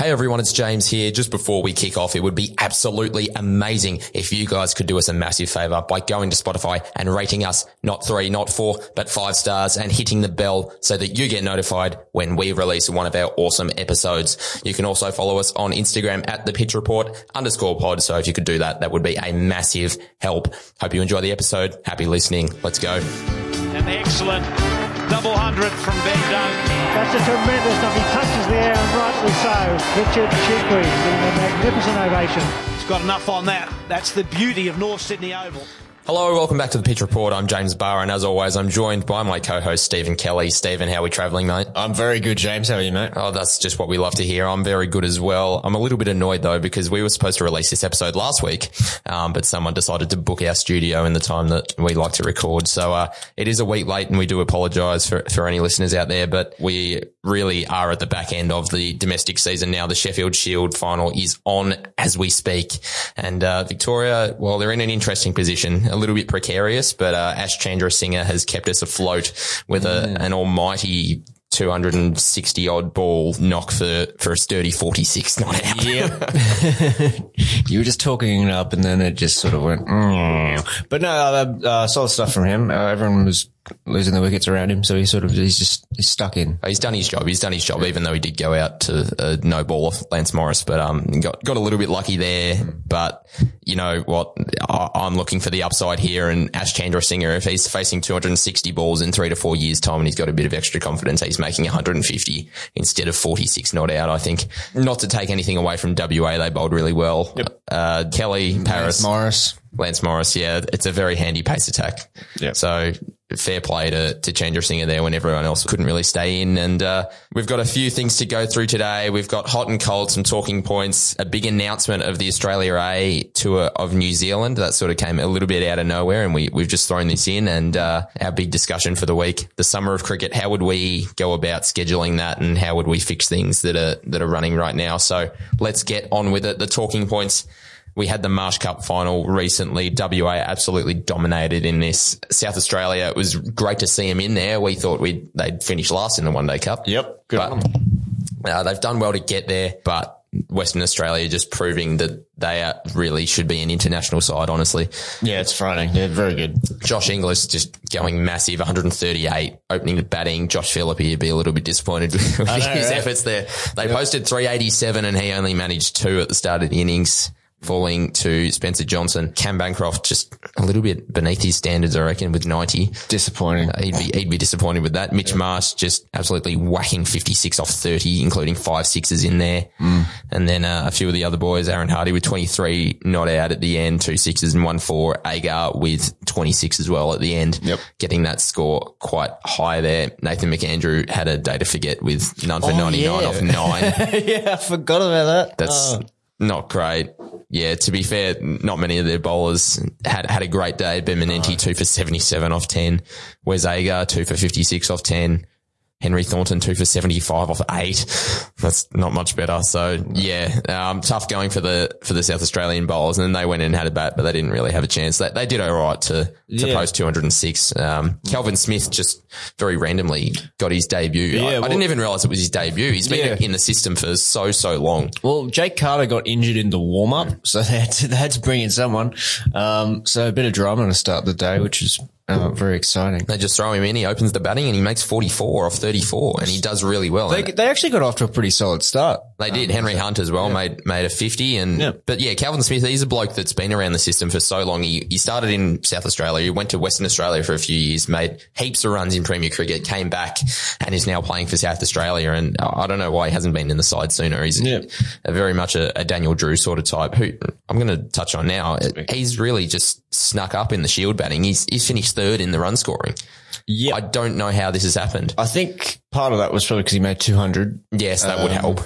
Hey everyone, it's James here. Just before we kick off, it would be absolutely amazing if you guys could do us a massive favor by going to Spotify and rating us not three, not four, but five stars and hitting the bell so that you get notified when we release one of our awesome episodes. You can also follow us on Instagram at the pitch report underscore pod. So if you could do that, that would be a massive help. Hope you enjoy the episode. Happy listening. Let's go. And excellent double hundred from Ben Dunn. That's a tremendous stuff. He touches the air and rightly so. Richard Chikri a magnificent ovation. He's got enough on that. That's the beauty of North Sydney Oval. Hello, welcome back to the Pitch Report. I'm James Barr, and as always, I'm joined by my co-host Stephen Kelly. Stephen, how are we travelling, mate? I'm very good, James. How are you, mate? Oh, that's just what we love to hear. I'm very good as well. I'm a little bit annoyed though because we were supposed to release this episode last week, um, but someone decided to book our studio in the time that we like to record. So uh, it is a week late, and we do apologise for for any listeners out there. But we really are at the back end of the domestic season now. The Sheffield Shield final is on as we speak, and uh, Victoria, well, they're in an interesting position, little bit precarious, but uh, Ash Chandrasinghe has kept us afloat with a, an almighty 260 odd ball knock for, for a sturdy 46 not out. you were just talking it up and then it just sort of went, mm. but no, uh, uh, solid stuff from him. Uh, everyone was losing the wickets around him. So he sort of, he's just, he's stuck in. He's done his job. He's done his job, even though he did go out to a no ball off Lance Morris, but, um, got, got a little bit lucky there. But you know what? I, I'm looking for the upside here and Ash Chandrasinghe, if he's facing 260 balls in three to four years time and he's got a bit of extra confidence, he's making 150 instead of 46 not out. I think not to take anything away from WA. They bowled really well. Uh, Kelly, Paris, Lance Morris. Lance Morris, yeah, it's a very handy pace attack. Yeah. So fair play to, to Chandrasinghe there when everyone else couldn't really stay in. And, uh, we've got a few things to go through today. We've got hot and cold, some talking points, a big announcement of the Australia A tour of New Zealand. That sort of came a little bit out of nowhere and we, we've just thrown this in and, uh, our big discussion for the week, the summer of cricket. How would we go about scheduling that and how would we fix things that are, that are running right now? So let's get on with it. The talking points. We had the Marsh Cup final recently. WA absolutely dominated in this. South Australia, it was great to see them in there. We thought we'd, they'd finish last in the one day cup. Yep. Good But, uh, they've done well to get there, but Western Australia just proving that they are, really should be an international side, honestly. Yeah, it's frightening. Yeah, very good. Josh Inglis just going massive, 138, opening the batting. Josh Philippe would be a little bit disappointed with his right? efforts there. They posted 387 and he only managed two at the start of the innings. Falling to Spencer Johnson, Cam Bancroft just a little bit beneath his standards, I reckon, with 90. Disappointing. He'd be, he'd be disappointed with that. Mitch Marsh just absolutely whacking 56 off 30, including five sixes in there. And then uh, a few of the other boys, Aaron Hardy with 23 not out at the end, two sixes and one four. Agar with 26 as well at the end. Yep. Getting that score quite high there. Nathan McAndrew had a day to forget with none for Oh, 99 yeah. off nine. yeah, I forgot about that. That's not great. Yeah, to be fair, not many of their bowlers had had a great day. Ben Manenti, two for 77 off 10. Wes Agar, two for 56 off 10. Henry Thornton, two for 75 off eight. That's not much better. So yeah, um, tough going for the, for the South Australian bowlers. And then they went in and had a bat, but they didn't really have a chance. They, they did all right to, to Yeah. post 206. Um, Calvin Smith just very randomly got his debut. I, I well- didn't even realize it was his debut. He's been Yeah. in the system for so, so long. Well, Jake Carter got injured in the warm up, so they had, to, they had to bring in someone. Um, so a bit of drama to start the day, which is uh, very exciting. They just throw him in. He opens the batting and he makes 44 off 34 and he does really well. They, they actually got off to a pretty solid start. They did. Henry Hunt as well made made a 50 and Yeah. but yeah, Calvin Smith, he's a bloke that's been around the system for so long. He he started in South Australia, he went to Western Australia for a few years, made heaps of runs in Premier Cricket, came back and is now playing for South Australia and I don't know why he hasn't been in the side sooner. He's Yeah. a very much a, a Daniel Drew sort of type who I'm going to touch on now. He's really just snuck up in the shield batting. He's he's finished third in the run scoring. Yeah. I don't know how this has happened. I think part of that was probably because he made 200. Yes, that would Um, help.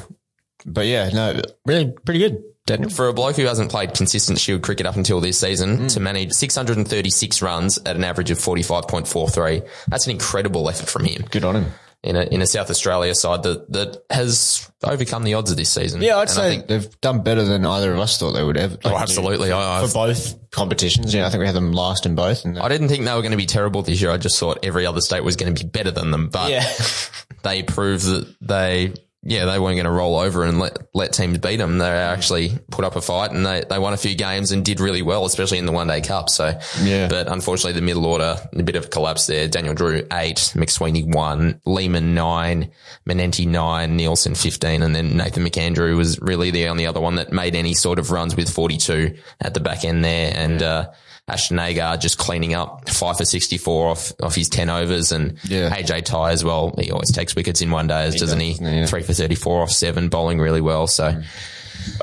But yeah, no, really pretty good. Daniel. For a bloke who hasn't played consistent Shield cricket up until this season Mm. to manage 636 runs at an average of 45.43, that's an incredible effort from him Good on him. In a, in a South Australia side that, that has overcome the odds of this season. Yeah, I'd And I say think- they've done better than either of us thought they would ever. Oh, like, do. absolutely. I, I, For both competitions, yeah, I think we had them last in both. And I didn't think they were going to be terrible this year. I just thought every other state was going to be better than them, but yeah, they proved that they yeah, they weren't going to roll over and let, let teams beat them. They actually put up a fight and they, they won a few games and did really well, especially in the one day cup. So, Yeah. but unfortunately the middle order, a bit of a collapse there. Daniel Drew eight, McSweeney one, Lehmann nine, Manenti nine, Nielsen 15. And then Nathan McAndrew was really the only other one that made any sort of runs with 42 at the back end there. And, uh, Ashton Agar just cleaning up five for 64 off, off his 10 overs and Yeah. AJ Tye as well. He always takes wickets in one day, doesn't he? yeah. Three for 34 off seven, bowling really well. So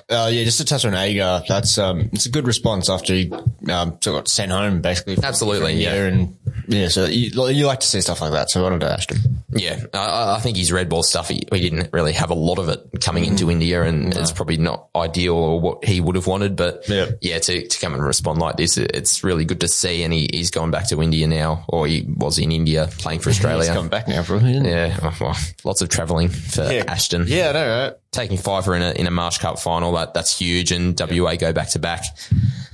Uh, yeah, just to touch on Agar, that's um, it's a good response after he um, sort of got sent home basically. Absolutely, yeah. And yeah, so you, you like to see stuff like that. So I wanted to ask him. yeah, I, I think his red ball stuff, he, he didn't really have a lot of it coming into Mm. India and it's probably not ideal or what he would have wanted. But Yeah. yeah, to, to come and respond like this, it's really good to see. And he, he's gone back to India now or he was in India playing for Australia. He's coming back now, probably. Yeah, oh, well, lots of travelling for Yeah. Ashton. Yeah, I know, right? Taking fiver in a, in a Marsh Cup final, that, that's huge. And WA go back to back.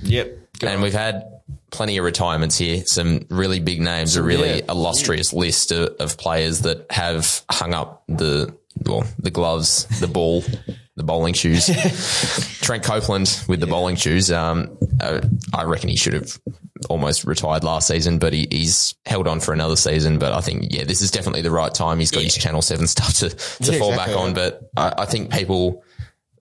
Yep. And we've had plenty of retirements here. Some really big names, a really yeah. illustrious list of, of players that have hung up the well, the gloves, the ball, the bowling shoes. Trent Copeland with the bowling shoes. Um, uh, I reckon he should have almost retired last season, but he, he's held on for another season. But I think, yeah, this is definitely the right time. He's got his Channel 7 stuff to, to Yeah, fall exactly, back on. But I, I think people,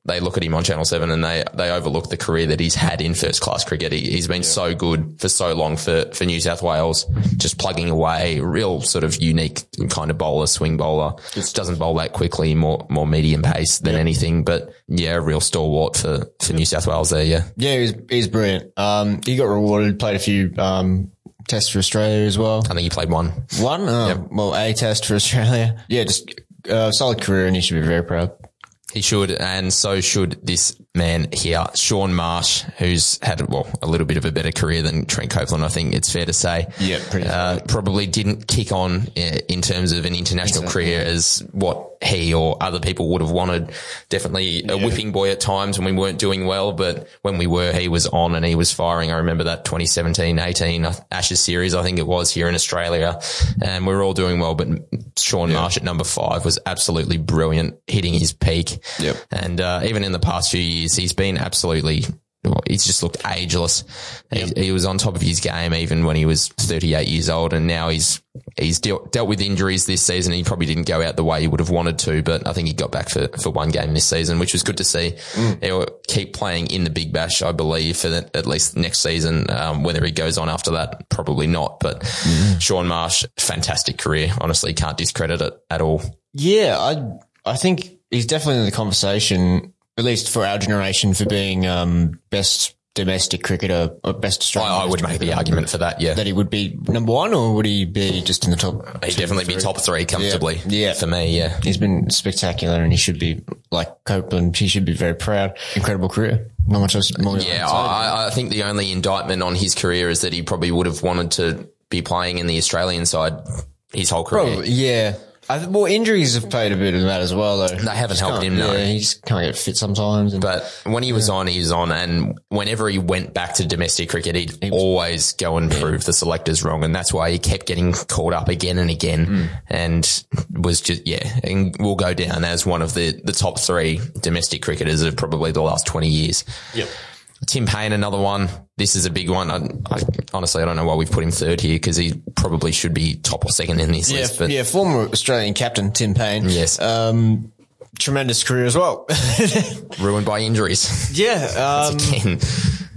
they look at him on Channel 7 and they, they overlook the career that he's had in first class cricket. He, he's been so good for so long for, for New South Wales, just plugging away, real sort of unique kind of bowler, swing bowler. Just doesn't bowl that quickly, more, more medium pace than anything, but yeah, a real stalwart for, for New South Wales there. Yeah. Yeah, he's he's brilliant. Um, he got rewarded, played a few um tests for Australia as well. I think he played one. One, uh, well, a test for Australia. Yeah, just uh, solid career, and he should be very proud. He should, and so should this man here, Shaun Marsh, who's had well a little bit of a better career than Trent Copeland. I think it's fair to say. Yeah, pretty Uh, probably didn't kick on uh, in terms of an international career as what he or other people would have wanted. Definitely a whipping boy at times when we weren't doing well, but when we were, he was on and he was firing. I remember that 2017-18 Ashes series, I think it was here in Australia, and we were all doing well, but Shaun Marsh at number five was absolutely brilliant, hitting his peak. Yep. And uh, even in the past few years, he's been absolutely. He's just looked ageless. He, he was on top of his game even when he was 38 years old, and now he's he's dealt, dealt with injuries this season. He probably didn't go out the way he would have wanted to, but I think he got back for, for one game this season, which was good to see. He'll keep playing in the Big Bash, I believe, for the, at least next season. Um, whether he goes on after that, probably not. But Shaun Marsh, fantastic career. Honestly, can't discredit it at all. Yeah, I I think he's definitely in the conversation, at least for our generation, for being um, best domestic cricketer or best Australian. I, I would make the argument for that. Yeah. that he would be number one, or would he be just in the top? He'd definitely be top three comfortably. Yeah. For me, yeah. He's been spectacular, and he should be like Copeland. He should be very proud. Incredible career. Not much else. More Yeah, I, I think the only indictment on his career is that he probably would have wanted to be playing in the Australian side his whole career. Probably, yeah. I think, well, injuries have played a bit of that as well, though. They haven't Just helped can't- him, no. Yeah, he just can't get fit sometimes. And, But when he was on, he was on, and whenever he went back to domestic cricket, he'd always go and prove the selectors wrong, and that's why he kept getting called up again and again, Mm. and was just yeah, and will go down as one of the the top three domestic cricketers of probably the last twenty years. Yep. Tim Paine, another one. This is a big one. I, I honestly, I don't know why we've put him third here because he probably should be top or second in this yeah, list. But yeah, former Australian captain Tim Paine. Yes. Um, tremendous career as well. ruined by injuries yeah. Um, again.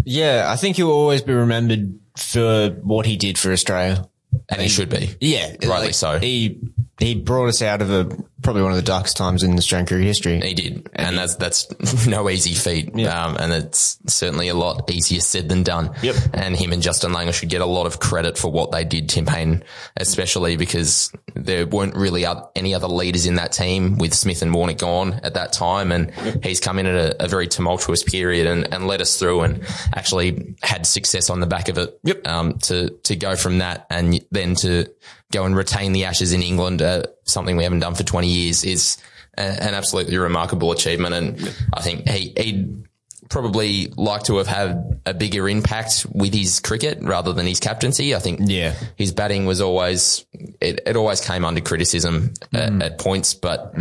yeah, I think he'll always be remembered for what he did for Australia. And he should be. Yeah. Rightly so. He, he brought us out of a, probably one of the darkest times in Australian cricket history. He did, and that's that's no easy feat, um, and it's certainly a lot easier said than done. Yep. And him and Justin Langer should get a lot of credit for what they did. Tim Paine, especially because there weren't really any other leaders in that team with Smith and Warner gone at that time, and he's come in at a, a very tumultuous period and, and led us through, and actually had success on the back of it. Yep. Um, to to go from that and then to go and retain the Ashes in England, uh, something we haven't done for 20 years is a- an absolutely remarkable achievement. And I think he, he'd probably like to have had a bigger impact with his cricket rather than his captaincy. I think Yeah. his batting was always, it, it always came under criticism at, at points, but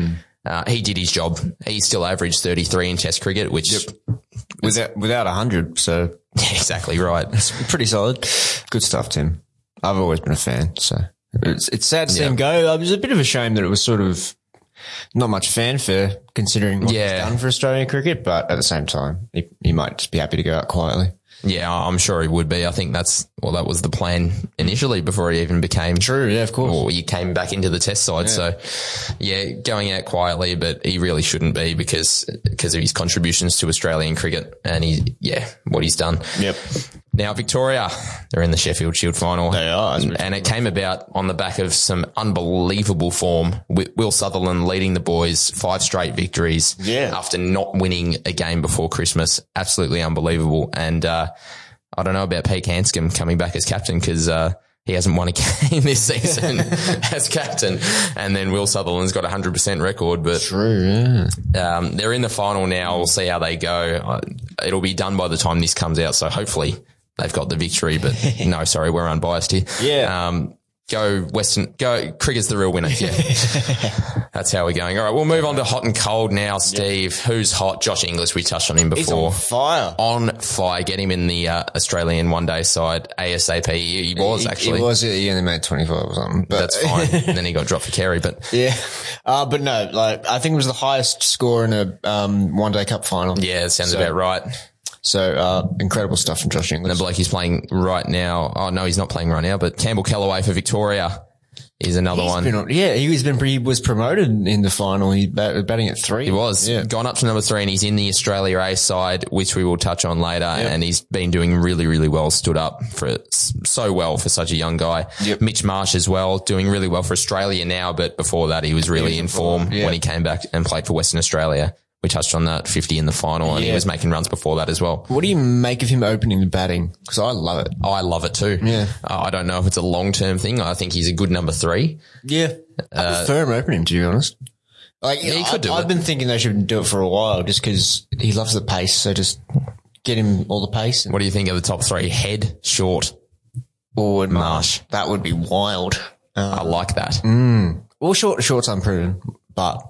Uh, he did his job. He still averaged 33 in Test cricket, which without without a hundred. So exactly right. It's pretty solid. Good stuff, Tim. I've always been a fan. So it's it's sad to see him go. It was a bit of a shame that it was sort of not much fanfare considering what Yeah. he's done for Australian cricket, but at the same time, he, he might just be happy to go out quietly. Yeah, I'm sure he would be. I think that's well, that was the plan initially before he even became True, yeah, of course. or he came back into the test side. So yeah, going out quietly, but he really shouldn't be because because of his contributions to Australian cricket and he yeah what he's done. Yep. Now Victoria, they're in the Sheffield Shield final. They are, we and it came about on the back of some unbelievable form. Wi- Will Sutherland leading the boys five straight victories. Yeah. after not winning a game before Christmas, absolutely unbelievable. And uh, I don't know about Pete Handscomb coming back as captain because. Uh, he hasn't won a game this season as captain. And then Will Sutherland's got a 100% record, but True, yeah. um, they're in the final now. We'll see how they go. It'll be done by the time this comes out. So hopefully they've got the victory, but no, sorry, we're unbiased here. Yeah. Um, go Western, go cricket's the real winner. Yeah. That's how we're going. All right. We'll move on to hot and cold now, Steve. Who's hot? Josh Inglis. We touched on him He's before. on fire. On fire. Get him in the uh, Australian one day side ASAP. He, he was He- actually. He was, yeah, he only made 25 or something. But That's fine. and then he got dropped for Carey, but Yeah. Uh, but no, like, I think it was the highest score in a, um, one day cup final. yeah, sounds So- about right. So, uh, incredible stuff from Josh The Inglis. bloke he's playing right now. Oh no, he's not playing right now, but Campbell Kellaway for Victoria is another He's one. been yeah, he was been he was promoted in the final. He bat, batting at three. He was Yeah. gone up to number three, and he's in the Australia A side, which we will touch on later. And he's been doing really, really well. Stood up for so well for such a young guy. Yep. Mitch Marsh as well, doing really well for Australia now. But before that, he was really in form yeah. when he came back and played for Western Australia. We touched on that 50 in the final, and he was making runs before that as well. What do you make of him opening the batting? Because I love it. Oh, I love it too. Yeah. Uh, I don't know if it's a long term thing. I think he's a good number three. Yeah, I prefer him opening to be honest. Like he I, do I've it. been thinking they should do it for a while, just because he loves the pace. So just get him all the pace. And What do you think of the top three? Head, short. forward Marsh. That would be wild. Uh, I like that. well, short short's unproven, but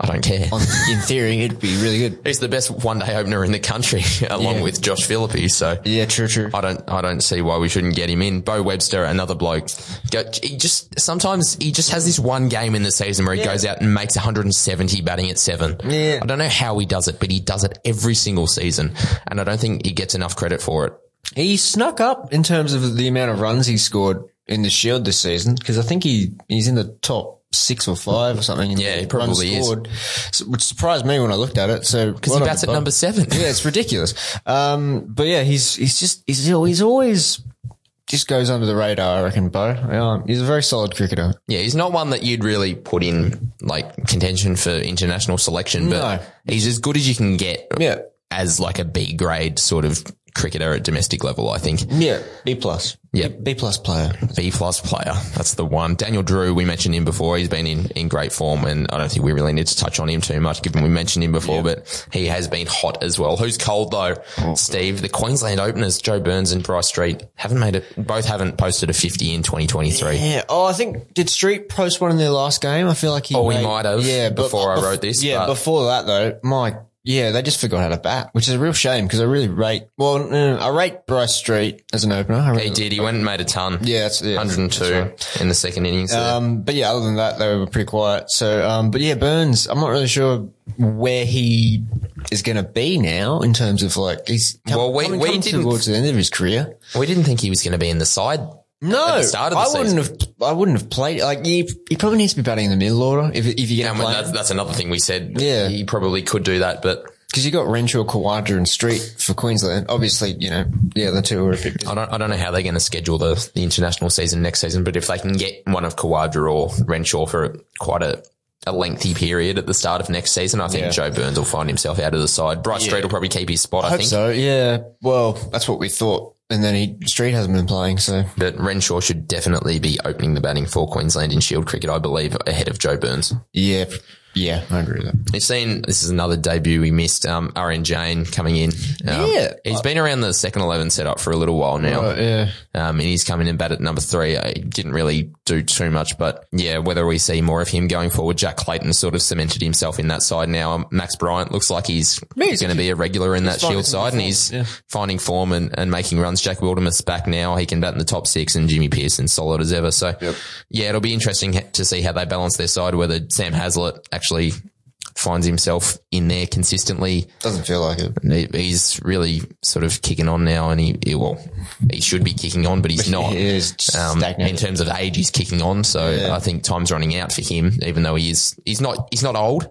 I don't care. on, in theory, it'd be really good. He's the best one day opener in the country, along Yeah. with Josh Philippe. So Yeah, true, true. I don't, I don't see why we shouldn't get him in. Beau Webster, another bloke. Go, he just sometimes he just has this one game in the season where he goes out and makes 170 batting at seven. Yeah. I don't know how he does it, but he does it every single season, and I don't think he gets enough credit for it. He snuck up in terms of the amount of runs he scored in the Shield this season because I think he he's in the top six or five or something. in Yeah, he probably runs is. scored, which surprised me when I looked at it. So Because he bats at number seven. Yeah, it's ridiculous. Um, but yeah, he's he's just he's he's always just goes under the radar. I reckon, Beau. Yeah, he's a very solid cricketer. Yeah, he's not one that you'd really put in like contention for international selection, but No. he's as good as you can get Yeah, as like a B grade sort of cricketer at domestic level, I think. yeah, B plus. Yeah. B plus player. B plus player. That's the one. Daniel Drew, we mentioned him before. He's been in, in great form and I don't think we really need to touch on him too much given we mentioned him before, but he has been hot as well. Who's cold though? Oh. Steve, the Queensland openers, Joe Burns and Bryce Street haven't made it, both haven't posted a 50 in 2023. Yeah. Oh, I think did Street post one in their last game? I feel like he. Oh, he might have Yeah, before I wrote this, Yeah, but- before that though, my yeah, they just forgot how to bat, which is a real shame because I really rate. Well, no, I rate Bryce Street as an opener. I He did. He went and made a ton. Yeah, that's, yeah, 102 that's in the second innings. there. Um, but yeah, other than that, they were pretty quiet. So, um, but yeah, Burns, I'm not really sure where he is going to be now in terms of like he's come, Well, we- coming, we coming didn't- towards the end of his career. we didn't think he was going to be in the side. No, At the start of the I wouldn't have. I wouldn't have played. Like he, he probably needs to be batting in the middle order if if you get And that's, that's another thing we said. Yeah. He probably could do that, but Because you got Renshaw, Khawaja, and Street for Queensland. Obviously, you know, yeah, the two are a bit. I don't, I don't know how they're going to schedule the, the international season next season, but if they can get one of Khawaja or Renshaw for quite a, a lengthy period at the start of next season, I think Yeah. Joe Burns will find himself out of the side. Bryce Street will probably keep his spot, I, I hope think. so. Yeah. Well, that's what we thought. And then he Street hasn't been playing, so But Renshaw should definitely be opening the batting for Queensland in Shield cricket, I believe, ahead of Joe Burns. yeah, yeah, I agree with that. You've seen, this is another debut we missed, um, Aaron Jane coming in. Um, Yeah. He's been around the second 11 setup for a little while now. yeah. Um, and he's coming in bat at number three. I didn't really do too much. But yeah, whether we see more of him going forward, Jack Clayton sort of cemented himself in that side now. Max Bryant looks like he's he's- going to be a regular in that Shield some side, and he's yeah. finding form and, and making runs. Jack Wildermuth's back now; he can bat in the top six, and Jimmy Peirson's solid as ever. So yeah, it'll be interesting to see how they balance their side. Whether Sam Heazlett actually finds himself in there consistently. Doesn't feel like it. He's really sort of kicking on now, and he, he well, he should be kicking on, but he's not. He is Um, in terms of age, he's kicking on, so I think time's running out for him. Even though he is, he's not, he's not old,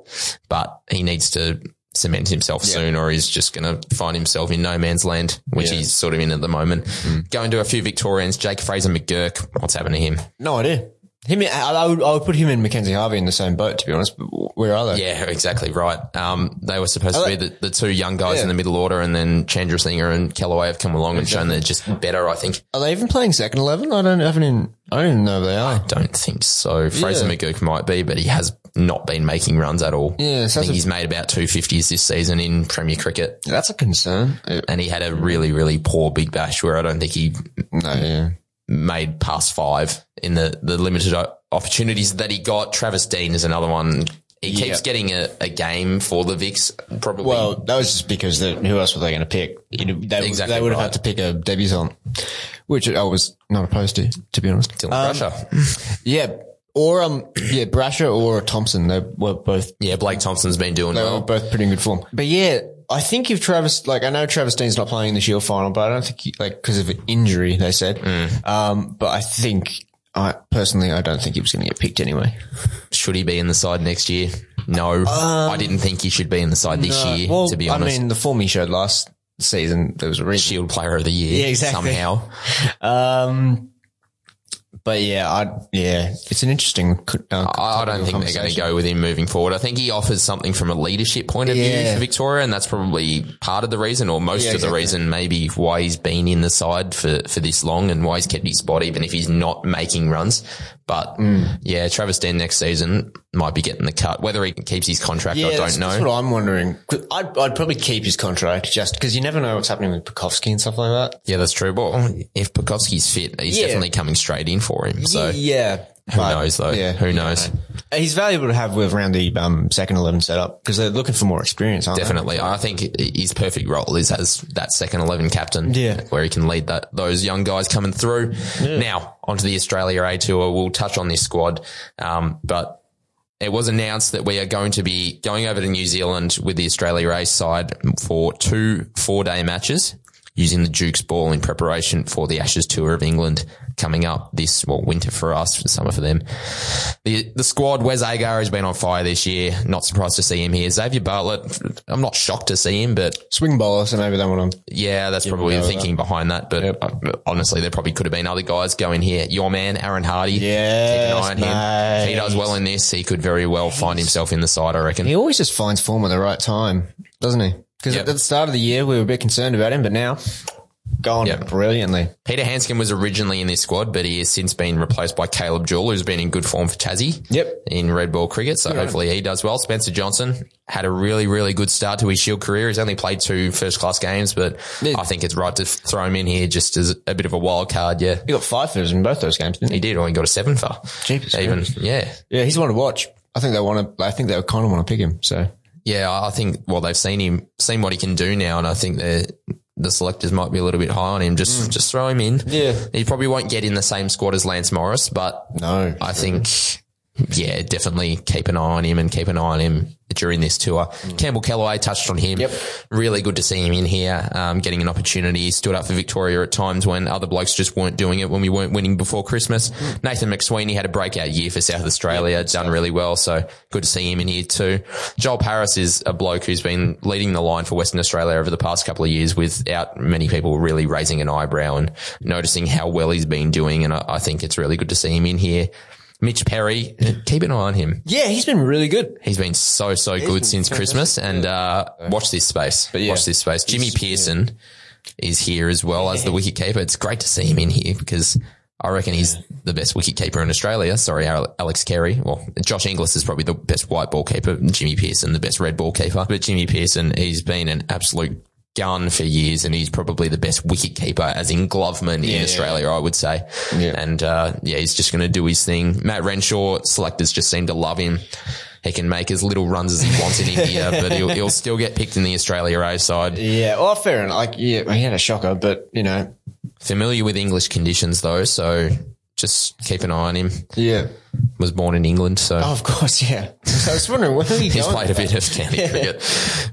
but he needs to cement himself soon, or he's just going to find himself in no man's land, which Yeah. he's sort of in at the moment. Going to a few Victorians, Jake Fraser McGurk. What's happened to him? No idea. Him, I, I would, I would put him and Mackenzie Harvey in the same boat, to be honest. But where are they? Yeah, exactly right. Um, they were supposed to be the, the two young guys Yeah. in the middle order, and then Chandrasinghe and Kellaway have come along and shown they're just better. I think. Are they even playing second eleven? I don't haven't even, I don't even know they are. I don't think so. Fraser Yeah. McGurk might be, but he has not been making runs at all. Yeah, I think a- he's made about two fifties this season in Premier Cricket, That's a concern. And he had a really, really poor Big Bash where I don't think he No, yeah. Made past five in the the limited opportunities that he got. Travis Dean is another one. He keeps getting a, a game for the Vicks, probably. Well, that was just because the, who else were they going to pick? You know, they, Exactly they would have had to pick a debutant, which I was not opposed to, to be honest. Dylan Um, Brasher. Yeah. Or, um, yeah, Brasher or Thompson. They were both Yeah, Blake Thompson's been doing They well. were both pretty in good form. But yeah, I think if Travis, like, I know Travis Dean's not playing in the Shield final, but I don't think, he, like, because of an injury, they said. Mm. Um, but I think, I personally, I don't think he was going to get picked anyway. Should he be in the side next year? No, I didn't think he should be in the side this year. Um, Well, to be honest, I mean, the form he showed last season, there was a reason. Shield Player of the Year. Yeah, exactly. Somehow, Um, but yeah, I, yeah, it's an interesting, uh, I, don't think they're going to go with him moving forward. I think he offers something from a leadership point of view Yeah. for Victoria, and that's probably part of the reason, or most Yeah, of the exactly. reason, maybe why he's been in the side for for this long and why he's kept his spot, even if he's not making runs. But Mm. yeah, Travis Dean next season might be getting the cut. Whether he keeps his contract, I don't know. That's what I'm wondering. I'd, I'd probably keep his contract just because you never know what's happening with Pucovski and stuff like that. Yeah, that's true. But if Pucovski's fit, he's Yeah. definitely coming straight in for him. So yeah. Who knows though? Yeah, Who knows? He's valuable to have with around the um, second 11 setup because they're looking for more experience, aren't Definitely. I think his perfect role is as that second 11 captain. Yeah. Where he can lead that, those young guys coming through. Now, onto the Australia A tour. We'll touch on this squad. Um, but it was announced that we are going to be going over to New Zealand with the Australia A side for two four day matches using the Duke's ball in preparation for the Ashes tour of England coming up this, well, winter for us, summer for them. The the squad, Wes Agar has been on fire this year. Not surprised to see him here. Xavier Bartlett, I'm not shocked to see him, but Swing bowler, so maybe they want to. yeah, that's probably the thinking behind that. But uh, honestly, there probably could have been other guys going here. Your man, Aaron Hardy. Yeah, Keep an eye on him. If he does well in this, he could very well find himself in the side, I reckon. He always just finds form at the right time, doesn't he? Because Yep. at the start of the year, we were a bit concerned about him, but now going Yep. brilliantly. Peter Handscomb was originally in this squad, but he has since been replaced by Caleb Jewell, who's been in good form for Tassie. Yep. In red ball cricket, so hopefully he does well. Spencer Johnson had a really, really good start to his Shield career. He's only played two first class games, but Yeah. I think it's right to throw him in here just as a bit of a wild card. Yeah, He got five for in both those games, didn't he he? did, or he got a seven for. Jeepers Even, yeah. Yeah, he's one to watch. I think they want to. I think they kind of want to pick him. So Yeah, I think well they've seen him, seen what he can do now, and I think the the selectors might be a little bit high on him. Just just throw him in. Mm. Yeah. he probably won't get in the same squad as Lance Morris, but no, I think yeah, definitely keep an eye on him and keep an eye on him during this tour. Campbell Kellaway touched on him. Yep. Really good to see him in here, um, getting an opportunity. He stood up for Victoria at times when other blokes just weren't doing it when we weren't winning before Christmas. Nathan McSweeney had a breakout year for South Australia, done really well. So good to see him in here too. Joel Paris is a bloke who's been leading the line for Western Australia over the past couple of years without many people really raising an eyebrow and noticing how well he's been doing. And I, I think it's really good to see him in here. Mitch Perry, keep an eye on him. yeah, he's been really good. He's been so, so good since Christmas and, uh, watch this space. yeah. Watch this space. Jimmy Peirson is here as well as the wicket keeper. It's great to see him in here because I reckon he's the best wicket keeper in Australia. Sorry, Alex Carey. Well, Josh Inglis is probably the best white ball keeper. Jimmy Peirson, the best red ball keeper. But Jimmy Peirson, he's been an absolute gun for years, and he's probably the best wicket keeper, as in gloveman in Australia, I would say. Yeah. And uh, yeah, he's just going to do his thing. Matt Renshaw, selectors just seem to love him. He can make as little runs as he wants in India, but he'll, he'll still get picked in the Australia A side. Yeah, well, fair enough. Like, yeah, he had a shocker, but you know, Familiar with English conditions though, so just keep an eye on him. yeah. Was born in England, so. Oh, of course, yeah. So I was wondering where He's going? played a bit of county cricket.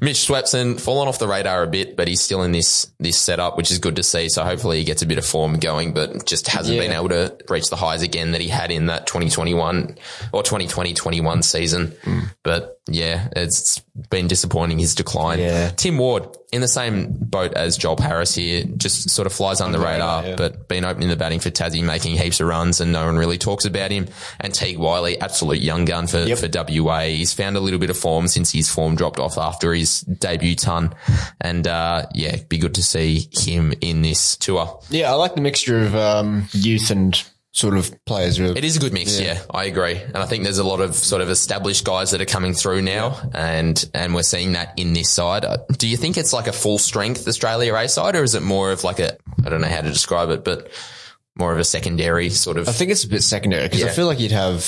Mitch Swepson fallen off the radar a bit, but he's still in this this setup, which is good to see. So hopefully he gets a bit of form going, but just hasn't Yeah. been able to reach the highs again that he had in that 2021 or 2020-21 season. Hmm. But yeah, it's been disappointing his decline. Yeah. Tim Ward in the same boat as Joel Harris here, just sort of flies under the radar, yeah. but been opening the batting for Tassie, making heaps of runs, and no one really talks about him. And Teague Wyllie, absolute young gun for, Yep. for WA. He's found a little bit of form since his form dropped off after his debut ton. And, uh, yeah, be good to see him in this tour. Yeah, I like the mixture of um, youth and sort of players. Really. It is a good mix. Yeah. I agree. And I think there's a lot of sort of established guys that are coming through now and, and we're seeing that in this side. Uh, Do you think it's like a full strength Australia A side or is it more of like a, I don't know how to describe it, but more of a secondary sort of? I think it's a bit secondary because I Yeah. feel like you'd have,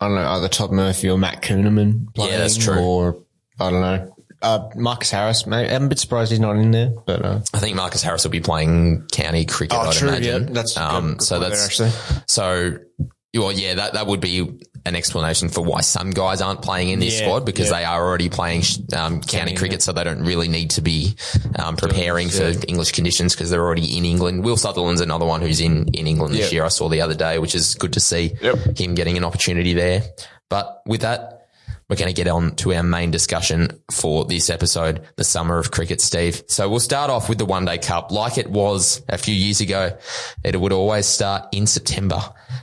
I don't know, either Todd Murphy or Matt Kuhnemann playing. Yeah, that's true. Or, I don't know, uh, Marcus Harris. Maybe. I'm a bit surprised he's not in there, but, uh, I think Marcus Harris will be playing county cricket. Oh, I'd true, imagine. yeah. That's um, so that's actually. so. Well, yeah, that that would be an explanation for why some guys aren't playing in this Yeah, squad because yeah. they are already playing um, county cricket, so they don't really need to be um, preparing for English conditions because they're already in England. Will Sutherland's another one who's in in England this Yeah. year. I saw the other day, which is good to see Yep. him getting an opportunity there. But with that, we're going to get on to our main discussion for this episode, the summer of cricket, Steve. So we'll start off with the one day cup like it was a few years ago. It would always start in September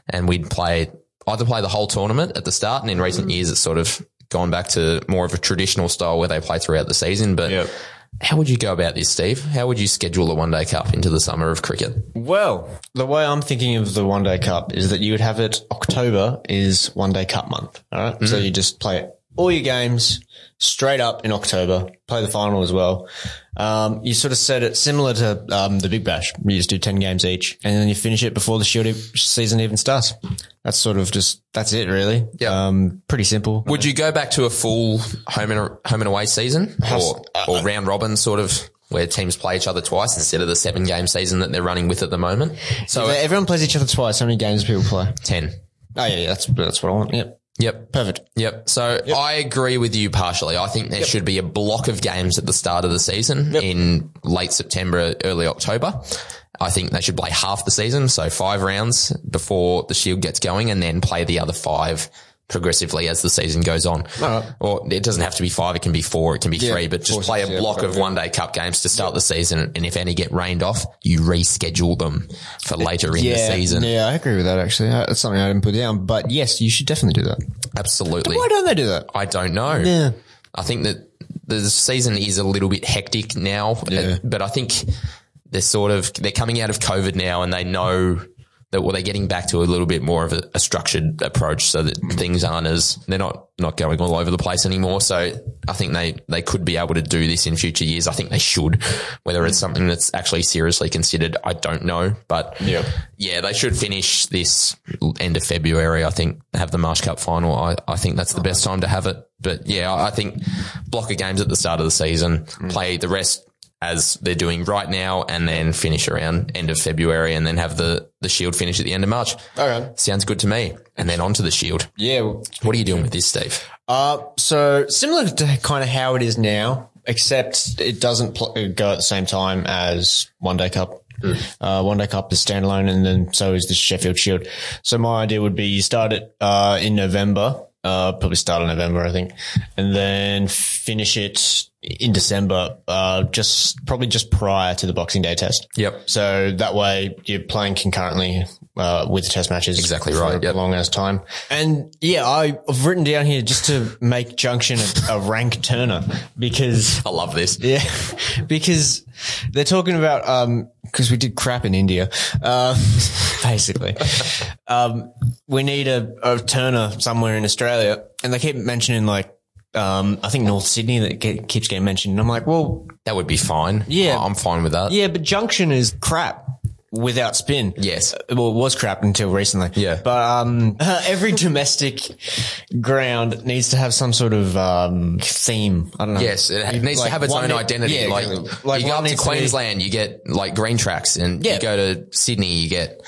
and we'd play either play the whole tournament at the start. And in recent mm. years, it's sort of gone back to more of a traditional style where they play throughout the season. But Yep. how would you go about this, Steve? How would you schedule the one day cup into the summer of cricket? Well, the way I'm thinking of the one day cup is that you would have it October is one day cup month. All right? So mm-hmm. you just play all your games straight up in October, play the final as well. Um, you sort of set it similar to um, the Big Bash. You just do 10 games each and then you finish it before the Shield e- season even starts. That's sort of just, that's it really. Yeah. Um, pretty simple. Would you go back to a full home and home and away season, or or round robin sort of where teams play each other twice instead of the seven game season that they're running with at the moment? So If everyone plays each other twice. How many games do people play? ten. Oh yeah, yeah that's, that's what I want. Yep. Yep. Perfect. Yep. So I agree with you partially. I think there should be a block of games at the start of the season in late September, early October. I think they should play half the season, so five rounds before the Shield gets going, and then play the other five progressively as the season goes on. Or it doesn't have to be five; it can be four, it can be three, but just play a six, yeah, block of one day cup games to start the season. And if any get rained off, you reschedule them for later in the season. Yeah, I agree with that actually. Uh, That's something I didn't put down, but yes, you should definitely do that. Absolutely. Why don't they do that? I don't know. Yeah. I think that the season is a little bit hectic now, Yeah. uh, but I think they're sort of they're coming out of COVID now, and they know that well they're getting back to a little bit more of a, a structured approach, so that mm-hmm. things aren't as they're not not going all over the place anymore. So I think they they could be able to do this in future years. I think they should. Whether it's mm-hmm. something that's actually seriously considered, I don't know, but Yeah. yeah, they should finish this end of February. I think have the Marsh Cup final. I, I think that's the best time to have it. But yeah, I I think block of games at the start of the season, mm. play the rest as they're doing right now, and then finish around end of February, and then have the the Shield finish at the end of March. Okay. Sounds good to me. And then on to the Shield. Yeah. What are you doing with this, Steve? Uh, so similar to kind of how it is now, except it doesn't pl- go at the same time as One Day Cup. Uh, One Day Cup is standalone, and then so is the Sheffield Shield. So my idea would be you start it uh, in November, uh, probably start in November, I think, and then finish it in December, uh, just probably just prior to the Boxing Day test. Yep. So that way you're playing concurrently uh, with the test matches. Exactly for right, yep. long as time. And yeah, I've written down here just to make Junction a, a rank turner because I love this. yeah, because they're talking about um because we did crap in India, uh, basically. um, we need a, a turner somewhere in Australia, and they keep mentioning like um, I think North Sydney that keeps getting mentioned. And I'm like, well, That would be fine. Yeah. I'm fine with that. yeah, but Junction is crap without spin. Yes. Uh, Well, it was crap until recently. Yeah. But um, every domestic ground needs to have some sort of um, theme. I don't know. Yes, it ha- needs Like to have its one own ne- identity. yeah, like, exactly. Like you go one up to needs to be- Queensland, you get like green tracks, and Yeah. you go to Sydney, you get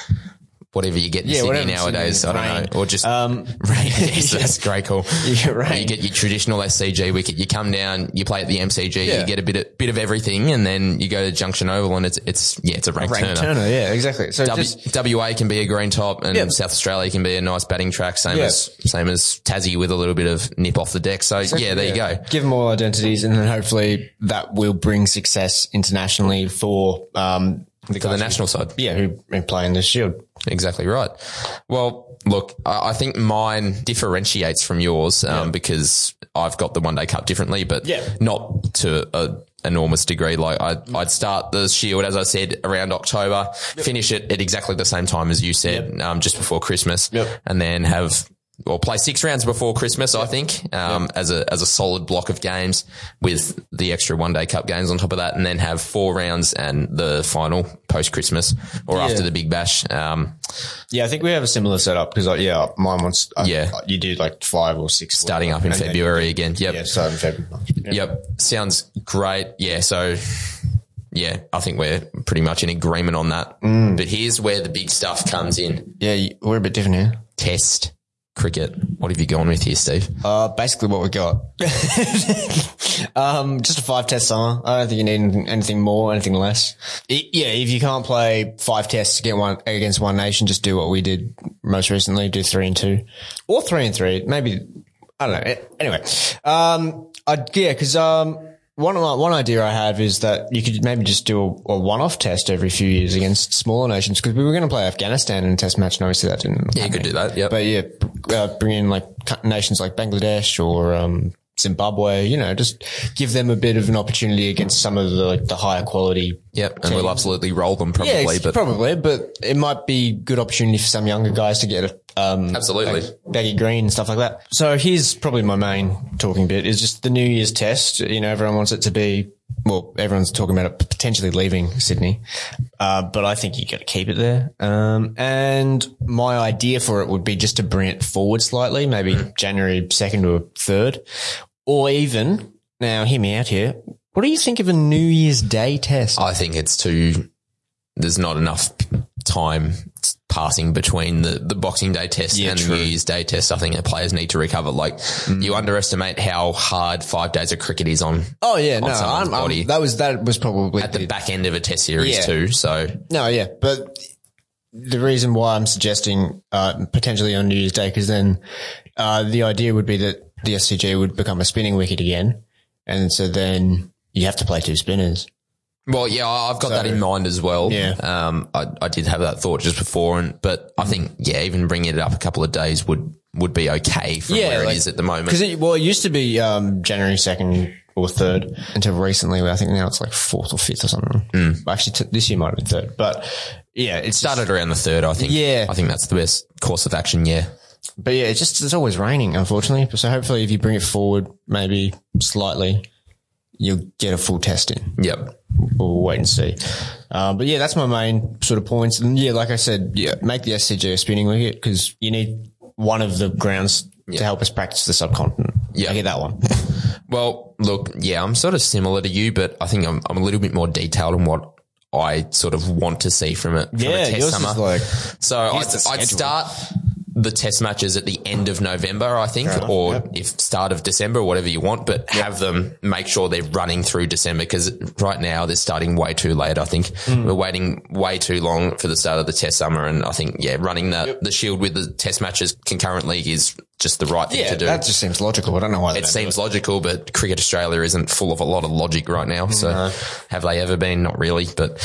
whatever you get in Yeah, Sydney nowadays. Sydney, I don't rain. know, or just Um, rain. Yes, that's great. Cool. Yeah, rain. You get your traditional SCG wicket. You come down, you play at the MCG, Yeah. you get a bit of bit of everything, and then you go to Junction Oval, and it's it's yeah, it's a rank, turner. Turner. Yeah, exactly. So W, just WA can be a green top, and Yeah. South Australia can be a nice batting track. Same Yeah. as same as Tassie with a little bit of nip off the deck. So yeah, there you go. Give them all identities, and then hopefully that will bring success internationally for um the For the guys who- national side. yeah, who who play in the Shield. Exactly right. Well, look, I I think mine differentiates from yours um, because I've got the one day cup differently, but Yeah. not to a enormous degree. Like I'd, I'd start the shield, as I said, around October, finish it at exactly the same time as you said, um, just before Christmas, Yep. and then have or play six rounds before Christmas, I think, um, as a, as a solid block of games with the extra one day cup games on top of that. And then have four rounds and the final post Christmas or after the big bash. Um, Yeah, I think we have a similar setup because like, yeah, mine wants uh, Yeah. you do like five or six starting up in February again. Yep. Yeah, starting February. Yeah. Yep. Sounds great. Yeah. So yeah, I think we're pretty much in agreement on that. Mm. But here's where the big stuff comes in. Yeah, we're a bit different here. Test cricket. What have you gone with here, Steve? Uh, basically what we got. um, just a five test summer. I don't think you need anything, more, anything less. I- yeah, if you can't play five tests against one, against one nation, just do what we did most recently. Do three and two or three and three. Maybe, I don't know. Anyway, um, I, yeah, cause, um, one, one idea I have is that you could maybe just do a, a one-off test every few years against smaller nations because we were going to play Afghanistan in a test match and obviously that didn't Yeah, you could do that. Yeah, but yeah, uh, bring in like nations like Bangladesh or um, Zimbabwe. You know, just give them a bit of an opportunity against some of the like the higher quality. yep. And we'll absolutely roll them probably, Yeah, but probably, but it might be good opportunity for some younger guys to get a um, Absolutely. like baggy green and stuff like that. So here's probably my main talking bit is just the New Year's test. You know, everyone wants it to be. Well, everyone's talking about it potentially leaving Sydney, uh, but I think you got to keep it there. Um, and my idea for it would be just to bring it forward slightly, maybe January second or third, or even now. Hear me out here. What do you think of a New Year's Day test? I think it's too, there's not enough time passing between the, the Boxing Day test Yeah, and true. the New Year's Day test. I think the players need to recover. Like you underestimate how hard five days of cricket is on Oh yeah, no, I'm, I'm- that was that was probably at the back end of a test series Yeah. too. So No, yeah, but the reason why I'm suggesting uh, potentially on New Year's Day because then uh, the idea would be that the SCG would become a spinning wicket again, and so then you have to play two spinners. Well, yeah, I've got that in mind as well. Yeah. Um, I, I did have that thought just before, and but I think yeah, even bringing it up a couple of days would would be okay from where it is at the moment. Because it, well, it used to be um, January second or third until recently. I think now it's like fourth or fifth or something. Hmm. Actually, t- this year might have been third, but yeah, it Started around the third, I think. Yeah. I think that's the best course of action. Yeah. But yeah, it's just it's always raining, unfortunately. So hopefully, if you bring it forward, maybe slightly, you'll get a full test in. Yep. We'll wait and see. Uh, but yeah, that's my main sort of points. And yeah, like I said, yeah, make the SCG a spinning wicket because you need one of the grounds to help us practice the subcontinent. Yeah. I get that one. Well, look, yeah, I'm sort of similar to you, but I think I'm, I'm a little bit more detailed on what I sort of want to see from it. From a Yeah, test yours summer. is like So I'd, I'd start the test matches at the end of November, I think, or if start of December, whatever you want, but have them make sure they're running through December because right now they're starting way too late. I think Hmm. we're waiting way too long for the start of the test summer. And I think, yeah, running the, the shield with the test matches concurrently is just the right thing yeah, to do. that just seems logical. I don't know why It seems logical, but Cricket Australia isn't full of a lot of logic right now. So have they ever been? Not really. But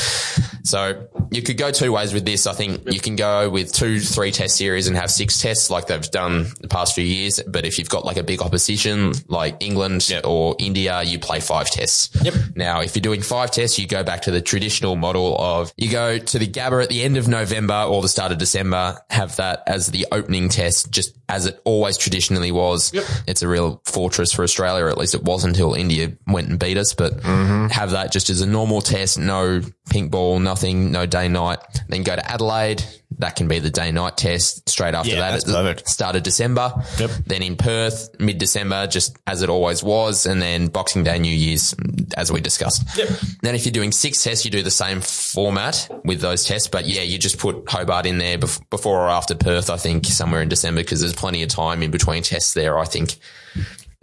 so you could go two ways with this. I think you can go with two, three test series and have six tests like they've done the past few years. But if you've got like a big opposition like England or India, you play five tests. Yep. Now, if you're doing five tests, you go back to the traditional model of you go to the Gabba at the end of November or the start of December, have that as the opening test, just as it always always traditionally was. It's a real fortress for Australia, or at least it was until India went and beat us. But mm-hmm. have that just as a normal test, no pink ball, nothing, no day night. Then go to Adelaide. That can be the day night test straight after Yeah, that that's at the perfect. start of December. Yep. Then in Perth, mid December, just as it always was. And then Boxing Day, New Year's, as we discussed. Yep. Then if you're doing six tests, you do the same format with those tests. But yeah, you just put Hobart in there before or after Perth, I think, somewhere in December, because there's plenty of time in between tests there, I think.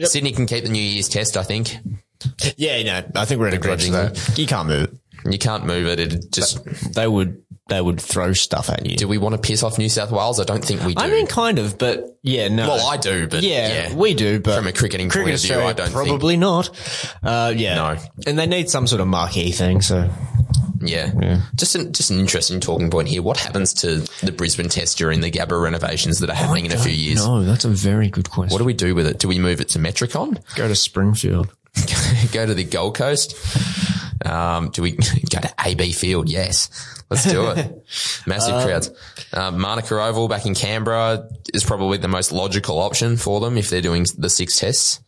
Sydney can keep the New Year's test, I think. Yeah, no, I think we're in agreement. You can't move it. You can't move it. It just, They would, they would throw stuff at you. do we want to piss off New South Wales? I don't think we do. I mean, kind of, but yeah, no. well, I do, but yeah, yeah. we do, but From a cricketing cricket point of view, I don't probably not. Uh, yeah, No. and they need some sort of marquee thing. So Yeah. Just an, just an interesting talking point here. What happens to the Brisbane test during the Gabba renovations that are happening in a few years? no, that's a very good question. What do we do with it? Do we move it to Metricon? go to Springfield? go to the Gold Coast? Um, do we go to AB Field? Yes. Let's do it. Massive crowds. Um, Manuka Oval back in Canberra is probably the most logical option for them if they're doing the six tests.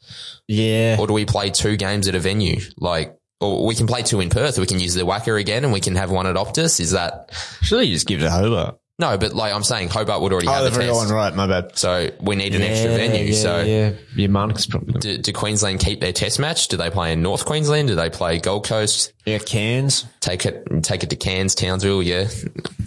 Yeah, Or do we play two games at a venue? Like, or we can play two in Perth. We can use the WACA again and we can have one at Optus. Is that, surely you just give it to Hobart. No, but like I'm saying Hobart would already Oh, have they've the already test. gone right. My bad. So we need an extra venue. Yeah, so yeah, yeah, Manuka's probably do, do Queensland keep their test match? Do they play in North Queensland? Do they play Gold Coast? Yeah, Cairns. Take it, take it to Cairns, Townsville. Yeah,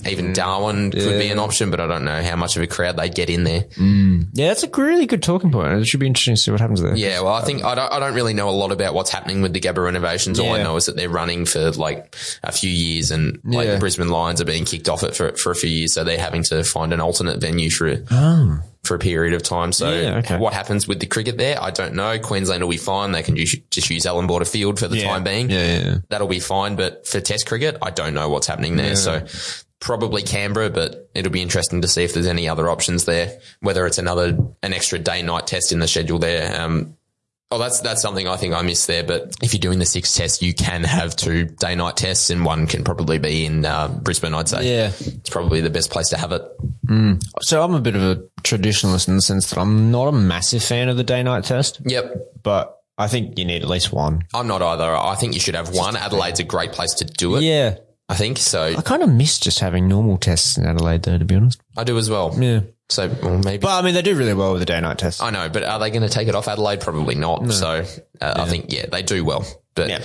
even Mm. Darwin could be an option, but I don't know how much of a crowd they'd get in there. Yeah, that's a really good talking point. It should be interesting to see what happens there. Yeah, well, I think I don't, I don't really know a lot about what's happening with the Gabba renovations. All I know is that they're running for like a few years, and like Yeah. the Brisbane Lions are being kicked off it for for a few years, so they're having to find an alternate venue for for a period of time. So. Yeah, okay. what happens with the cricket there? I don't know. Queensland will be fine. They can just, just use Allan Border Field for the Yeah. time being. Yeah. That'll be fine. But for Test cricket, I don't know what's happening there. So probably Canberra, but it'll be interesting to see if there's any other options there. Whether it's another an extra day night test in the schedule there. Um, Oh, that's that's something I think I missed there. But if you're doing the six tests, you can have two day night tests, and one can probably be in uh, Brisbane. I'd say. Yeah. it's probably the best place to have it. So I'm a bit of a traditionalist in the sense that I'm not a massive fan of the day night test, Yep, but I think you need at least one. I'm not either. I think you should have one. Adelaide's a great place to do it. Yeah. I think so. I kind of miss just having normal tests in Adelaide though, to be honest. I do as well. Yeah. So well, maybe. But I mean, they do really well with the day night test. I know, but are they going to take it off Adelaide? Probably not. So uh, I think yeah, they do well. But Yeah.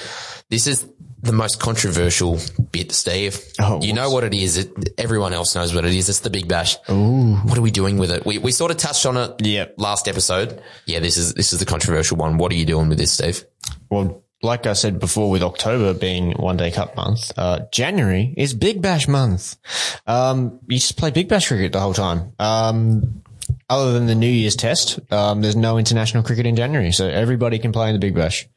this is the most controversial bit, Steve. Oh, you know what it is. It, everyone else knows what it is. It's the Big Bash. What are we doing with it? We we sort of touched on it. Yep. Last episode. Yeah. This is this is the controversial one. What are you doing with this, Steve? Well, like I said before, with October being one day cup month, uh, January is Big Bash month. Um, you just play Big Bash cricket the whole time. Um, other than the New Year's test, um, there's no international cricket in January, so everybody can play in the Big Bash.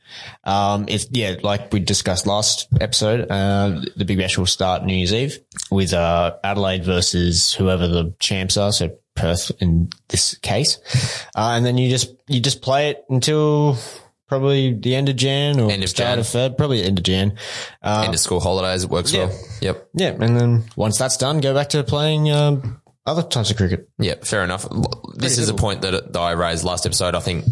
Um, it's, yeah, like we discussed last episode, uh, the Big Bash will start New Year's Eve with, uh, Adelaide versus whoever the champs are. So Perth in this case. Uh, and then you just, you just play it until probably the end of Jan or End of start Jan. of Feb, probably end of Jan. Uh, End of school holidays. It works yeah. well. Yep. yeah. And then once that's done, go back to playing, um, other types of cricket. Yeah, fair enough. This is a point that, that I raised last episode. I think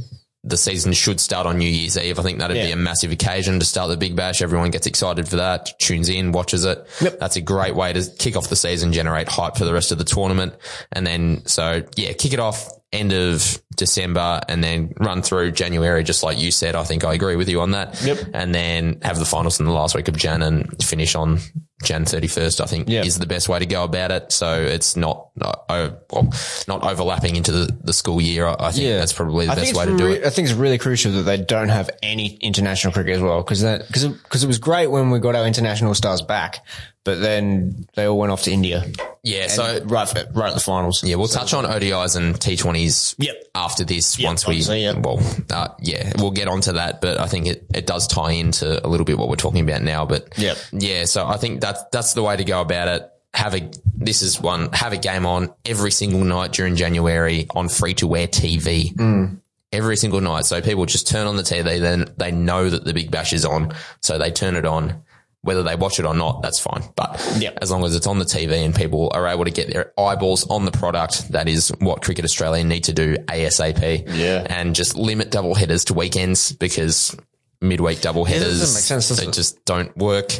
the season should start on New Year's Eve. I think that'd be a massive occasion to start the Big Bash. Everyone gets excited for that, tunes in, watches it. Yep. That's a great way to kick off the season, generate hype for the rest of the tournament. And then, so yeah, kick it off end of December and then run through January, just like you said. I think I agree with you on that. Yep. And then have the finals in the last week of Jan and finish on Jan 31st, I think Yeah. is the best way to go about it. So it's not, uh, oh, well, not overlapping into the, the school year. I, I think that's probably the I best way to do it. I think it's really crucial that they don't have any international cricket as well, because that because because it was great when we got our international stars back, but then they all went off to India. Yeah. So right, right at the finals. yeah, we'll touch on ODIs and T20s Yep. after this once we, yep. well, uh, yeah, we'll get onto that, but I think it, it does tie into a little bit what we're talking about now, but Yep. yeah, so I think that's, that's the way to go about it. Have a, this is one, have a game on every single night during January on free to wear TV. Mm. Every single night. So people just turn on the TV, then they know that the big bash is on. So they turn it on whether they watch it or not, that's fine. But Yep. as long as it's on the TV and people are able to get their eyeballs on the product, that is what Cricket Australia need to do ASAP. Yeah. And just limit double headers to weekends because midweek double headers, sense, they it? just don't work.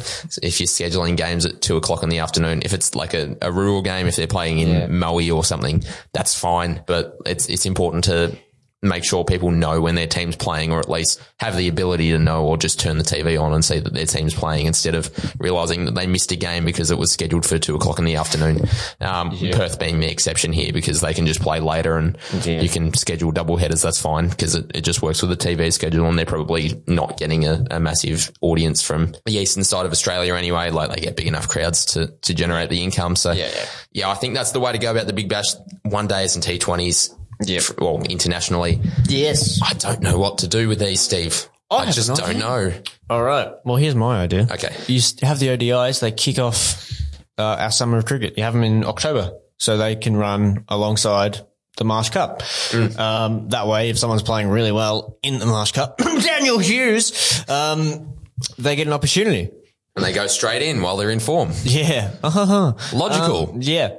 If you're scheduling games at two o'clock in the afternoon, if it's like a, a rural game, if they're playing in Maui or something, that's fine. But it's, it's important to make sure people know when their team's playing or at least have the ability to know or just turn the TV on and see that their team's playing instead of realizing that they missed a game because it was scheduled for two o'clock in the afternoon. Um, Perth being the exception here because they can just play later and Yeah. you can schedule double headers. That's fine because it, it just works with the TV schedule and they're probably not getting a, a massive audience from the eastern side of Australia anyway. Like they get big enough crowds to, to generate the income. So Yeah, yeah. yeah, I think that's the way to go about the Big Bash. One days and T20s. Yep. Well, internationally. Yes. I don't know what to do with these, Steve. I, have just don't know. All right. Well, here's my idea. Okay. You have the ODIs. They kick off uh, our summer of cricket. You have them in October, so they can run alongside the Marsh Cup. Um, that way, if someone's playing really well in the Marsh Cup, Daniel Hughes, um, they get an opportunity. And they go straight in while they're in form. Yeah. Uh-huh. Logical. Um, yeah.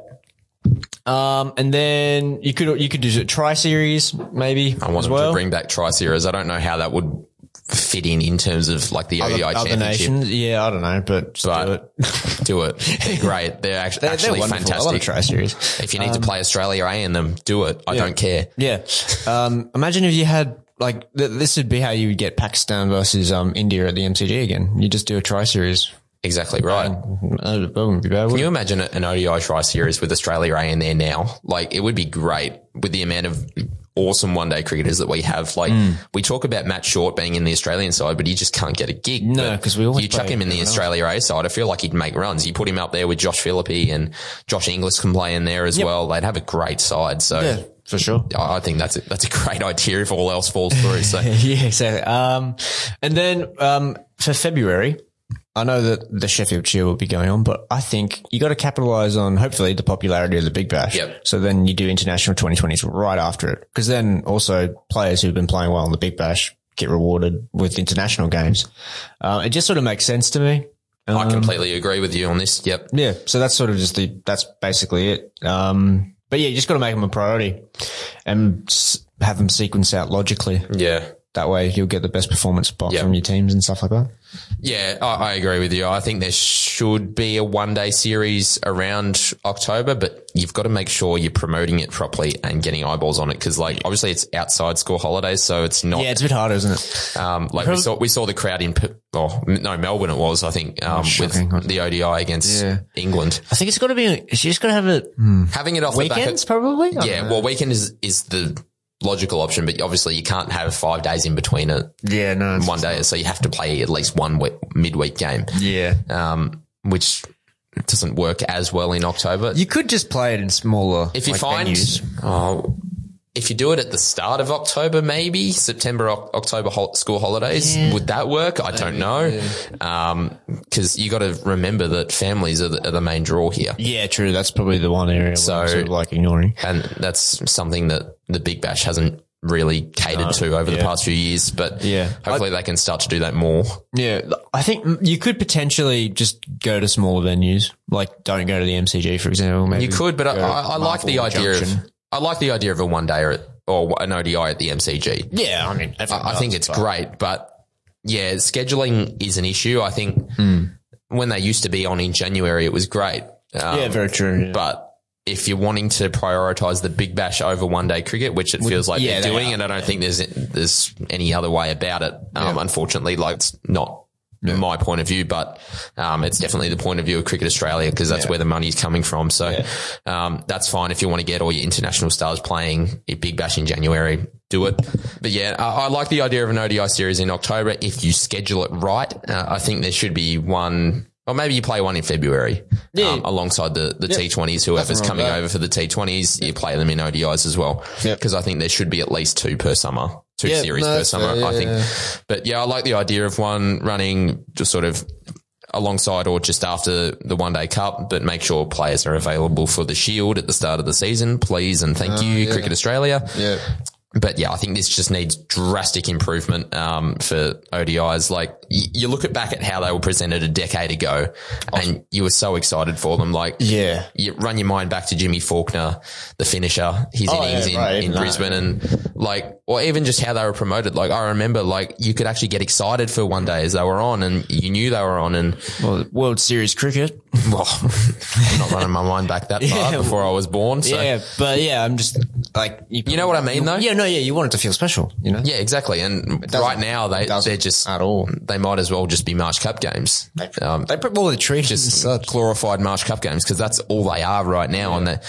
Um, and then you could you could do a tri series maybe I want well. to bring back Tri Series. I don't know how that would fit in in terms of like the ODI other, other championship. nations. Yeah, I don't know, but just do it. But do it. They're great. They're actually, They're, actually they're wonderful. I love fantastic. tri series. If you need to play Australia A in them, do it. I don't care. Yeah. Um, imagine if you had like th- this would be how you would get Pakistan versus um India at the MCG again. You just do a tri series. Exactly right. That wouldn't be bad. Can you imagine an ODI Tri Series with Australia A in there now? Like, it would be great with the amount of awesome one day cricketers that we have. Like, Hmm. we talk about Matt Short being in the Australian side, but he just can't get a gig. No, But 'cause we always You chuck him in the. Australia A side, I feel like he'd make runs. You put him up there with Josh Philippe and Josh Inglis can play in there as well. They'd have a great side. So, Yeah, for sure. I I think that's a, that's a great idea if all else falls through. So, yeah, exactly. Um, and then um, for February, I know that the Sheffield Shield will be going on, but I think you got to capitalize on hopefully the popularity of the Big Bash. Yep. So then you do international 2020s right after it, because then also players who've been playing well in the Big Bash get rewarded with international games. Uh, it just sort of makes sense to me. I completely agree with you on this. Yep. Yeah. So that's sort of just the, that's basically it. Um, but yeah, you just got to make them a priority and have them sequence out logically. Yeah. That way you'll get the best performance spot Yep. from your teams and stuff like that. Yeah, I, I agree with you. I think there should be a one day series around October, but you've got to make sure you're promoting it properly and getting eyeballs on it. Cause like obviously it's outside school holidays. So it's not, Yeah, it's a bit harder, isn't it? um, like we saw, we saw the crowd in, oh, no, Melbourne it was, I think, um, shocking. with the ODI against Yeah. England. I think it's got to be. It's just got to have it Having it off weekends, the back of, probably. of, yeah, well, weekend is, is the logical option, but obviously you can't have five days in between it yeah, no, it's- one day. So you have to play at least one week, midweek game. yeah. um, which doesn't work as well in October. You could just play it in smaller. if you like, find, venues. oh, if you do it at the start of October, maybe September, October school holidays, would that work? I don't know. Um, cause you got to remember that families are the, are the main draw here. yeah, true. That's probably the one area So- sort of like ignoring. And that's something that the Big Bash hasn't really catered to over the past few years, but Yeah. hopefully they can start to do that more. Yeah, I think you could potentially just go to smaller venues, like don't go to the MCG, for example. Maybe You could, but I, I, I like the idea Junction. of, I like the idea of a one day or, or an ODI at the MCG. Yeah, I mean, I think it's great, but yeah, scheduling is an issue. I think when they used to be on in January, it was great. Um, Yeah, very true. yeah. but if you're wanting to prioritize the Big Bash over one day cricket, which it feels like yeah, they're they doing, are. and I don't think there's there's any other way about it. Um, Unfortunately, like it's not my point of view, but um, it's definitely the point of view of Cricket Australia because that's where the money's coming from. So um, that's fine if you want to get all your international stars playing a Big Bash in January. Do it, but yeah, I, I like the idea of an ODI series in October if you schedule it right. Uh, I think there should be one, or maybe you play one in February um, alongside the the T20s. Whoever's coming over for the T20s, you play them in ODIs as well. Yep. Because I think there should be at least two per summer, two Yeah, series no, per summer. fair, I think, but yeah, I like the idea of one running just sort of alongside or just after the one day cup, but make sure players are available for the shield at the start of the season, please. And thank you, Cricket Australia. yeah. But yeah, I think this just needs drastic improvement um, for ODIs. Like y- you look at back at how they were presented a decade ago, and you were so excited for them. Like Yeah. you run your mind back to Jimmy Faulkner, the finisher, his Oh, innings yeah, in, right, in no. Brisbane, and like, or even just how they were promoted. Like I remember, like you could actually get excited for one day as they were on, and you knew they were on, and Well, World Series cricket. well, I'm not running my mind back that far Yeah. before I was born. So. Yeah, but yeah, I'm just like You know what I mean, though? Yeah, no, yeah, you want it to feel special, you know? Yeah, exactly. And right now they they're just at all. They might as well just be Marsh Cup games. Um, They put all the trees just glorified Marsh Cup games because that's all they are right now. And the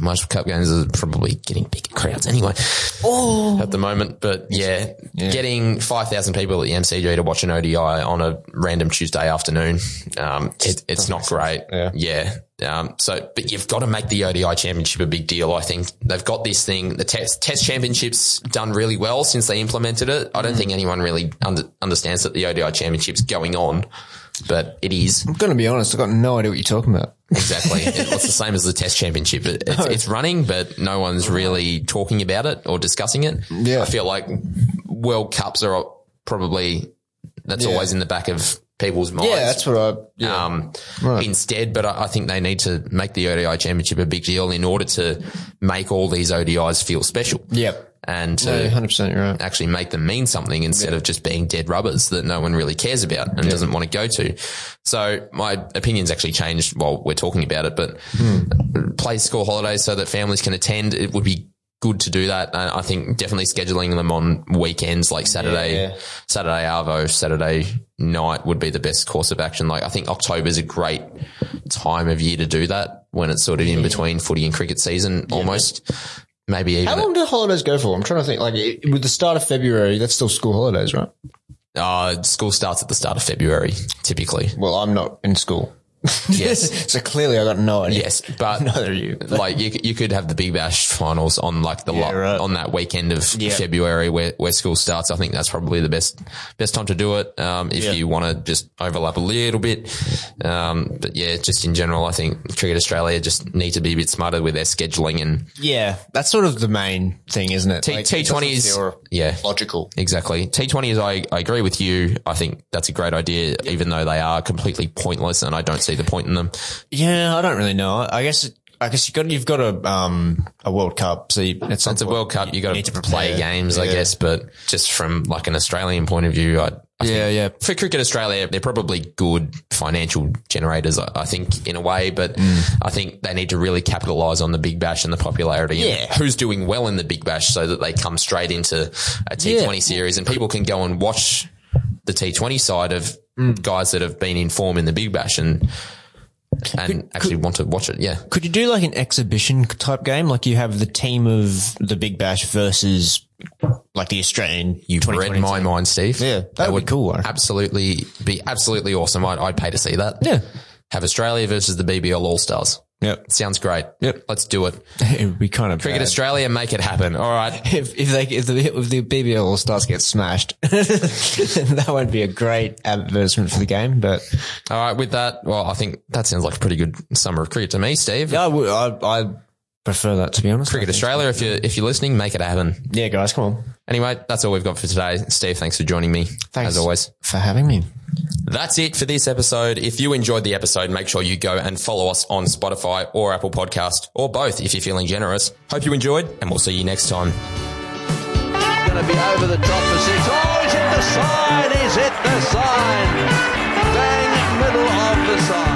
Marsh Cup games are probably getting bigger crowds anyway. Oh. at the moment, but yeah, getting five thousand people at the MCG to watch an ODI on a random Tuesday afternoon, um, it, it's not great. Yeah. yeah. Um, so, but you've got to make the ODI championship a big deal. I think they've got this thing. The test test championships done really well since they implemented it. I don't Mm. think anyone really under, understands that the ODI championship's going on, but it is. I'm going to be honest, I've got no idea what you're talking about. Exactly. It- it's the same as the test championship. It, it's, it's running, but no one's really talking about it or discussing it. Yeah. I feel like World Cups are probably, that's Yeah. always in the back of people's minds. Yeah, that's what I. Yeah. Um, Right. instead, but I, I think they need to make the ODI championship a big deal in order to make all these ODIs feel special. Yep. And to No, 100% you're right. actually make them mean something instead of just being dead rubbers that no one really cares about and doesn't want to go to. So my opinion's actually changed while we're talking about it, but play school holidays so that families can attend. It would be good to do that. And I think definitely scheduling them on weekends like Saturday, Yeah. Saturday Arvo, Saturday night would be the best course of action. Like I think October is a great time of year to do that when it's sort of in between footy and cricket season almost. Maybe even How long do holidays go for? I'm trying to think. Like it, with the start of February, that's still school holidays, right? Uh, school starts at the start of February, typically. Well, I'm not in school. Yes. so clearly I got no idea. Yes, but Neither you. like you, you could have the Big Bash finals on like the Yeah, lo- right. on that weekend of Yeah. February where, where school starts. I think that's probably the best best time to do it. Um, if Yeah. you want to just overlap a little bit, um, but yeah, just in general, I think Cricket Australia just need to be a bit smarter with their scheduling and Yeah, that's sort of the main thing, isn't it? T- T20 is yeah logical. Exactly. T20s, I, I agree with you. I think that's a great idea, even though they are completely pointless and I don't see the point in them. Yeah, I don't really know. I guess. I guess you got you've got a um a World Cup, so you, it's It's a World Cup. You got to play prepare. games, I guess, but just from like an Australian point of view, I, I Yeah, yeah. for Cricket Australia, they're probably good financial generators, I, I think, in a way, but I think they need to really capitalize on the Big Bash and the popularity and Yeah. who's doing well in the Big Bash so that they come straight into a T20 Yeah. series and people can go and watch the T20 side of Mm. guys that have been in form in the Big Bash and, and actually want to watch it. Yeah. Could you do like an exhibition type game? Like you have the team of the Big Bash versus like the Australian. You've read 2020 my mind, Steve. Yeah, that would be cool. Absolutely be absolutely awesome. I'd, I'd pay to see that. Yeah. Have Australia versus the BBL All Stars. Yep. Sounds great. Yep. Let's do it. It would be kind of Cricket bad. Australia, make it happen. All right. If, if they if the if the BBL All Stars get smashed, that won't be a great advertisement for the game. But All right. With that, well, I think that sounds like a pretty good summer of cricket to me, Steve. yeah, I would I, I prefer that to be honest. Cricket Australia, if you're, if you're listening, make it happen. Yeah, guys, come on. Anyway, that's all we've got for today. Steve, thanks for joining me. Thanks As always. for having me. That's it for this episode. If you enjoyed the episode, make sure you go and follow us on Spotify or Apple Podcast or both if you're feeling generous. Hope you enjoyed and we'll see you next time. Going to be over the top for six. Oh, he's hit the side. He's hit the side. Bang, middle of the side.